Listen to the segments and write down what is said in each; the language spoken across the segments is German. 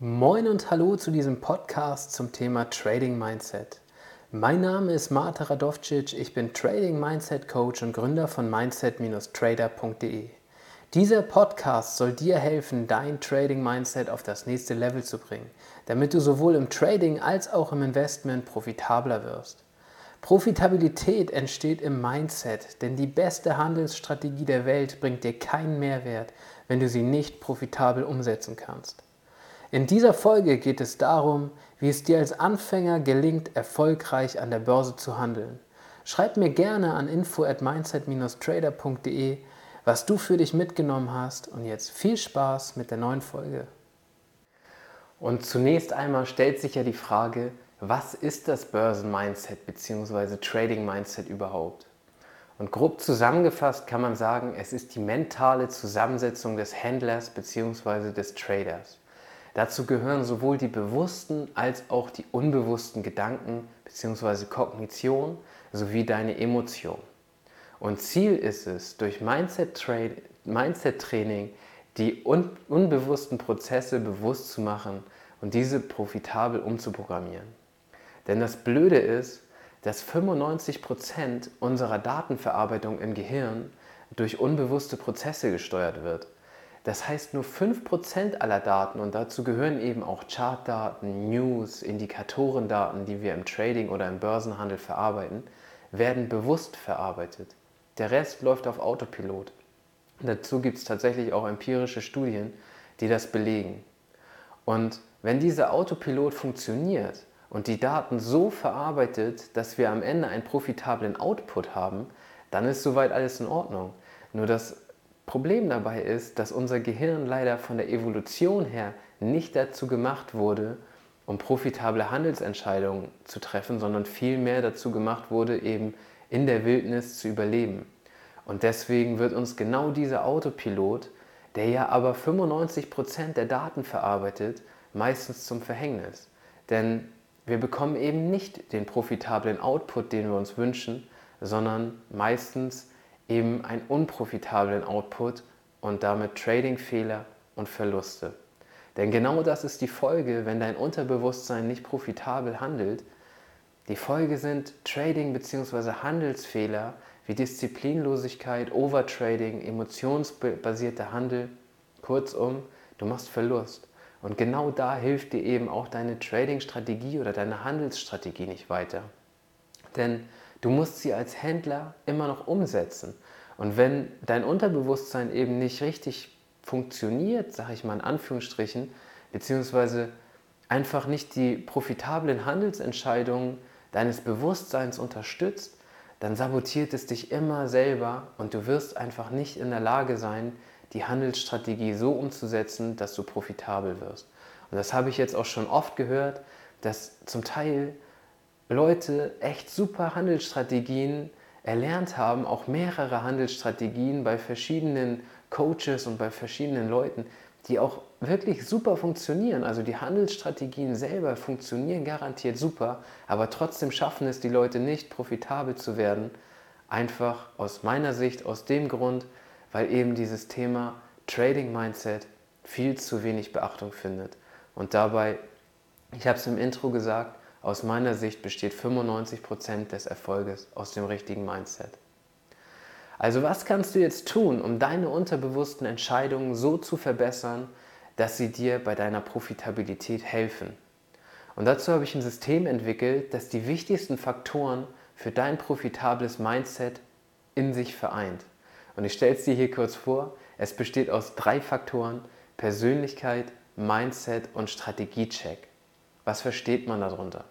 Moin und hallo zu diesem Podcast zum Thema Trading Mindset. Mein Name ist Marta Radovcic, ich bin Trading Mindset Coach und Gründer von mindset-trader.de. Dieser Podcast soll dir helfen, dein Trading Mindset auf das nächste Level zu bringen, damit du sowohl im Trading als auch im Investment profitabler wirst. Profitabilität entsteht im Mindset, denn die beste Handelsstrategie der Welt bringt dir keinen Mehrwert, wenn du sie nicht profitabel umsetzen kannst. In dieser Folge geht es darum, wie es dir als Anfänger gelingt, erfolgreich an der Börse zu handeln. Schreib mir gerne an info at mindset-trader.de, was du für dich mitgenommen hast und jetzt viel Spaß mit der neuen Folge. Und zunächst einmal stellt sich ja die Frage, was ist das Börsen-Mindset bzw. Trading-Mindset überhaupt? Und grob zusammengefasst kann man sagen, es ist die mentale Zusammensetzung des Händlers bzw. des Traders. Dazu gehören sowohl die bewussten als auch die unbewussten Gedanken bzw. Kognition sowie deine Emotion. Und Ziel ist es, durch Mindset-Training Mindset die un unbewussten Prozesse bewusst zu machen und diese profitabel umzuprogrammieren. Denn das Blöde ist, dass 95% unserer Datenverarbeitung im Gehirn durch unbewusste Prozesse gesteuert wird. Das heißt, nur 5% aller Daten, und dazu gehören eben auch Chartdaten, News, Indikatorendaten, die wir im Trading oder im Börsenhandel verarbeiten, werden bewusst verarbeitet. Der Rest läuft auf Autopilot. Dazu gibt es tatsächlich auch empirische Studien, die das belegen. Und wenn dieser Autopilot funktioniert und die Daten so verarbeitet, dass wir am Ende einen profitablen Output haben, dann ist soweit alles in Ordnung. Nur das Problem dabei ist, dass unser Gehirn leider von der Evolution her nicht dazu gemacht wurde, um profitable Handelsentscheidungen zu treffen, sondern vielmehr dazu gemacht wurde, eben in der Wildnis zu überleben. Und deswegen wird uns genau dieser Autopilot, der ja aber 95% der Daten verarbeitet, meistens zum Verhängnis. Denn wir bekommen eben nicht den profitablen Output, den wir uns wünschen, sondern meistens eben einen unprofitablen Output und damit Tradingfehler und Verluste. Denn genau das ist die Folge, wenn dein Unterbewusstsein nicht profitabel handelt. Die Folge sind Trading bzw. Handelsfehler wie Disziplinlosigkeit, Overtrading, emotionsbasierter Handel. Kurzum, du machst Verlust. Und genau da hilft dir eben auch deine Trading-Strategie oder deine Handelsstrategie nicht weiter. Denn Du musst sie als Händler immer noch umsetzen. Und wenn dein Unterbewusstsein eben nicht richtig funktioniert, sage ich mal in Anführungsstrichen, beziehungsweise einfach nicht die profitablen Handelsentscheidungen deines Bewusstseins unterstützt, dann sabotiert es dich immer selber und du wirst einfach nicht in der Lage sein, die Handelsstrategie so umzusetzen, dass du profitabel wirst. Und das habe ich jetzt auch schon oft gehört, dass zum Teil Leute echt super Handelsstrategien erlernt haben, auch mehrere Handelsstrategien bei verschiedenen Coaches und bei verschiedenen Leuten, die auch wirklich super funktionieren. Also die Handelsstrategien selber funktionieren garantiert super, aber trotzdem schaffen es die Leute nicht, profitabel zu werden. Einfach aus meiner Sicht, aus dem Grund, weil eben dieses Thema Trading Mindset viel zu wenig Beachtung findet. Und dabei, ich habe es im Intro gesagt, aus meiner Sicht besteht 95% des Erfolges aus dem richtigen Mindset. Also was kannst du jetzt tun, um deine unterbewussten Entscheidungen so zu verbessern, dass sie dir bei deiner Profitabilität helfen? Und dazu habe ich ein System entwickelt, das die wichtigsten Faktoren für dein profitables Mindset in sich vereint. Und ich stelle es dir hier kurz vor. Es besteht aus drei Faktoren, Persönlichkeit, Mindset und Strategiecheck. Was versteht man darunter?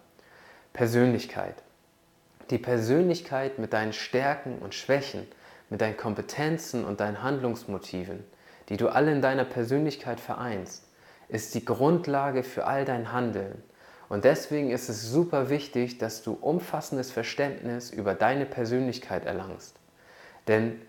Persönlichkeit. Die Persönlichkeit mit deinen Stärken und Schwächen, mit deinen Kompetenzen und deinen Handlungsmotiven, die du alle in deiner Persönlichkeit vereinst, ist die Grundlage für all dein Handeln. Und deswegen ist es super wichtig, dass du umfassendes Verständnis über deine Persönlichkeit erlangst. Denn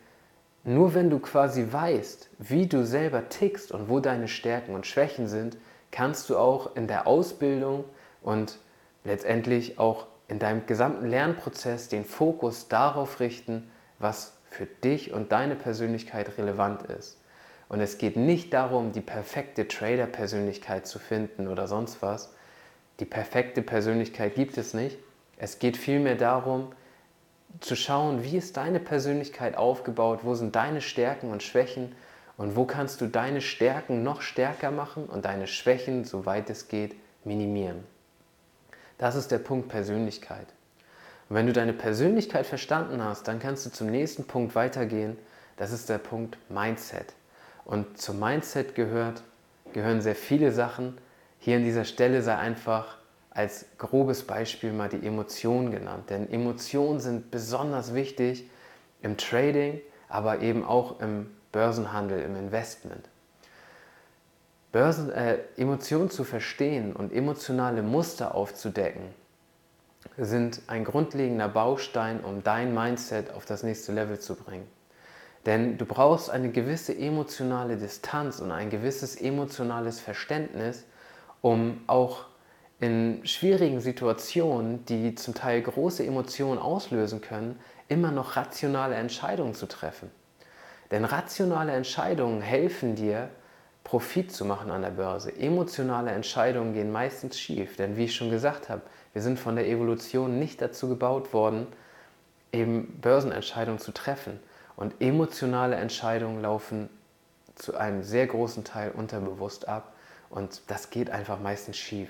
nur wenn du quasi weißt, wie du selber tickst und wo deine Stärken und Schwächen sind, kannst du auch in der Ausbildung und letztendlich auch in deinem gesamten Lernprozess den Fokus darauf richten, was für dich und deine Persönlichkeit relevant ist. Und es geht nicht darum, die perfekte Trader-Persönlichkeit zu finden oder sonst was. Die perfekte Persönlichkeit gibt es nicht. Es geht vielmehr darum, zu schauen, wie ist deine Persönlichkeit aufgebaut, wo sind deine Stärken und Schwächen und wo kannst du deine Stärken noch stärker machen und deine Schwächen, soweit es geht, minimieren. Das ist der Punkt Persönlichkeit. Und wenn du deine Persönlichkeit verstanden hast, dann kannst du zum nächsten Punkt weitergehen. Das ist der Punkt Mindset. Und zum Mindset gehört, gehören sehr viele Sachen. Hier an dieser Stelle sei einfach als grobes Beispiel mal die Emotionen genannt. Denn Emotionen sind besonders wichtig im Trading, aber eben auch im Börsenhandel, im Investment. Börsen, äh, Emotionen zu verstehen und emotionale Muster aufzudecken, sind ein grundlegender Baustein, um dein Mindset auf das nächste Level zu bringen. Denn du brauchst eine gewisse emotionale Distanz und ein gewisses emotionales Verständnis, um auch in schwierigen Situationen, die zum Teil große Emotionen auslösen können, immer noch rationale Entscheidungen zu treffen. Denn rationale Entscheidungen helfen dir, Profit zu machen an der Börse. Emotionale Entscheidungen gehen meistens schief, denn wie ich schon gesagt habe, wir sind von der Evolution nicht dazu gebaut worden, eben Börsenentscheidungen zu treffen. Und emotionale Entscheidungen laufen zu einem sehr großen Teil unterbewusst ab und das geht einfach meistens schief.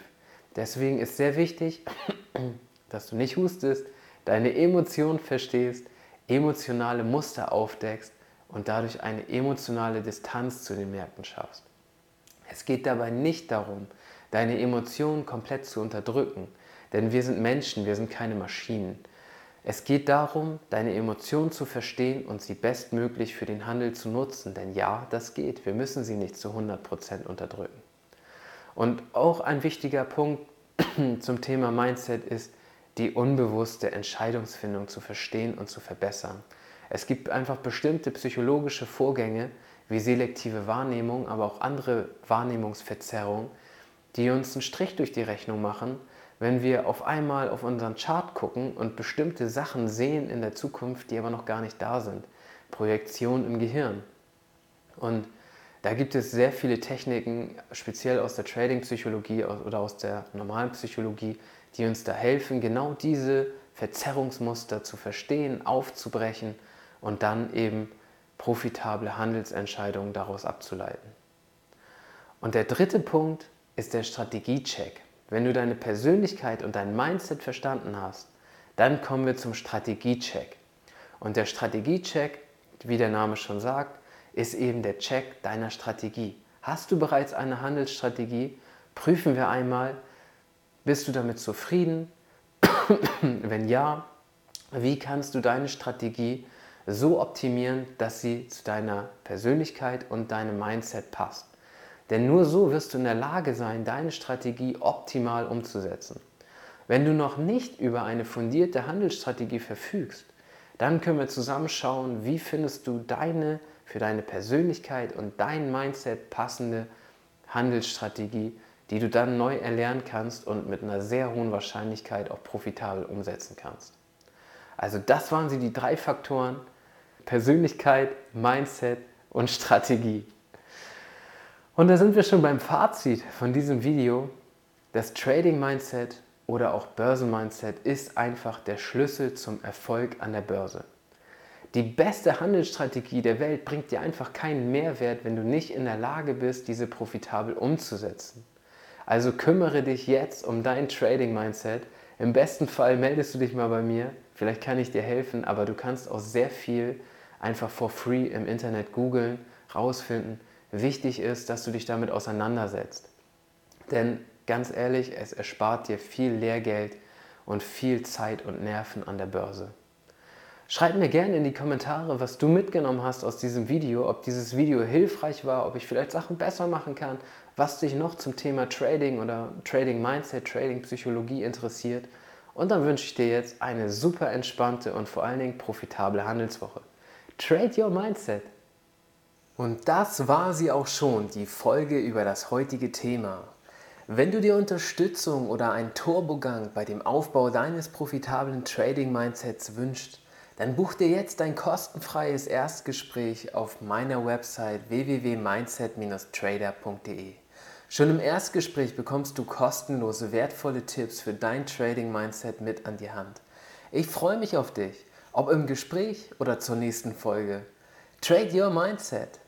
Deswegen ist sehr wichtig, dass du nicht hustest, deine Emotionen verstehst, emotionale Muster aufdeckst und dadurch eine emotionale Distanz zu den Märkten schaffst. Es geht dabei nicht darum, deine Emotionen komplett zu unterdrücken, denn wir sind Menschen, wir sind keine Maschinen. Es geht darum, deine Emotionen zu verstehen und sie bestmöglich für den Handel zu nutzen, denn ja, das geht. Wir müssen sie nicht zu 100% unterdrücken. Und auch ein wichtiger Punkt zum Thema Mindset ist, die unbewusste Entscheidungsfindung zu verstehen und zu verbessern. Es gibt einfach bestimmte psychologische Vorgänge wie selektive Wahrnehmung, aber auch andere Wahrnehmungsverzerrungen, die uns einen Strich durch die Rechnung machen, wenn wir auf einmal auf unseren Chart gucken und bestimmte Sachen sehen in der Zukunft, die aber noch gar nicht da sind. Projektion im Gehirn. Und da gibt es sehr viele Techniken, speziell aus der Trading-Psychologie oder aus der normalen Psychologie, die uns da helfen, genau diese Verzerrungsmuster zu verstehen, aufzubrechen und dann eben profitable Handelsentscheidungen daraus abzuleiten. Und der dritte Punkt ist der Strategiecheck. Wenn du deine Persönlichkeit und dein Mindset verstanden hast, dann kommen wir zum Strategiecheck. Und der Strategiecheck, wie der Name schon sagt, ist eben der Check deiner Strategie. Hast du bereits eine Handelsstrategie? Prüfen wir einmal, bist du damit zufrieden? Wenn ja, wie kannst du deine Strategie so optimieren, dass sie zu deiner Persönlichkeit und deinem Mindset passt? Denn nur so wirst du in der Lage sein, deine Strategie optimal umzusetzen. Wenn du noch nicht über eine fundierte Handelsstrategie verfügst, dann können wir zusammen schauen, wie findest du deine für deine Persönlichkeit und dein Mindset passende Handelsstrategie, die du dann neu erlernen kannst und mit einer sehr hohen Wahrscheinlichkeit auch profitabel umsetzen kannst. Also das waren sie die drei Faktoren Persönlichkeit, Mindset und Strategie. Und da sind wir schon beim Fazit von diesem Video. Das Trading Mindset oder auch Börsen Mindset ist einfach der Schlüssel zum Erfolg an der Börse. Die beste Handelsstrategie der Welt bringt dir einfach keinen Mehrwert, wenn du nicht in der Lage bist, diese profitabel umzusetzen. Also kümmere dich jetzt um dein Trading Mindset. Im besten Fall meldest du dich mal bei mir. Vielleicht kann ich dir helfen, aber du kannst auch sehr viel einfach for free im Internet googeln, rausfinden. Wichtig ist, dass du dich damit auseinandersetzt. Denn ganz ehrlich, es erspart dir viel Lehrgeld und viel Zeit und Nerven an der Börse. Schreib mir gerne in die Kommentare, was du mitgenommen hast aus diesem Video, ob dieses Video hilfreich war, ob ich vielleicht Sachen besser machen kann, was dich noch zum Thema Trading oder Trading Mindset, Trading Psychologie interessiert. Und dann wünsche ich dir jetzt eine super entspannte und vor allen Dingen profitable Handelswoche. Trade Your Mindset. Und das war sie auch schon, die Folge über das heutige Thema. Wenn du dir Unterstützung oder einen Turbogang bei dem Aufbau deines profitablen Trading Mindsets wünschst, Dann buch dir jetzt ein kostenfreies Erstgespräch auf meiner Website www.mindset-trader.de. Schon im Erstgespräch bekommst du kostenlose, wertvolle Tipps für dein Trading-Mindset mit an die Hand. Ich freue mich auf dich, ob im Gespräch oder zur nächsten Folge. Trade Your Mindset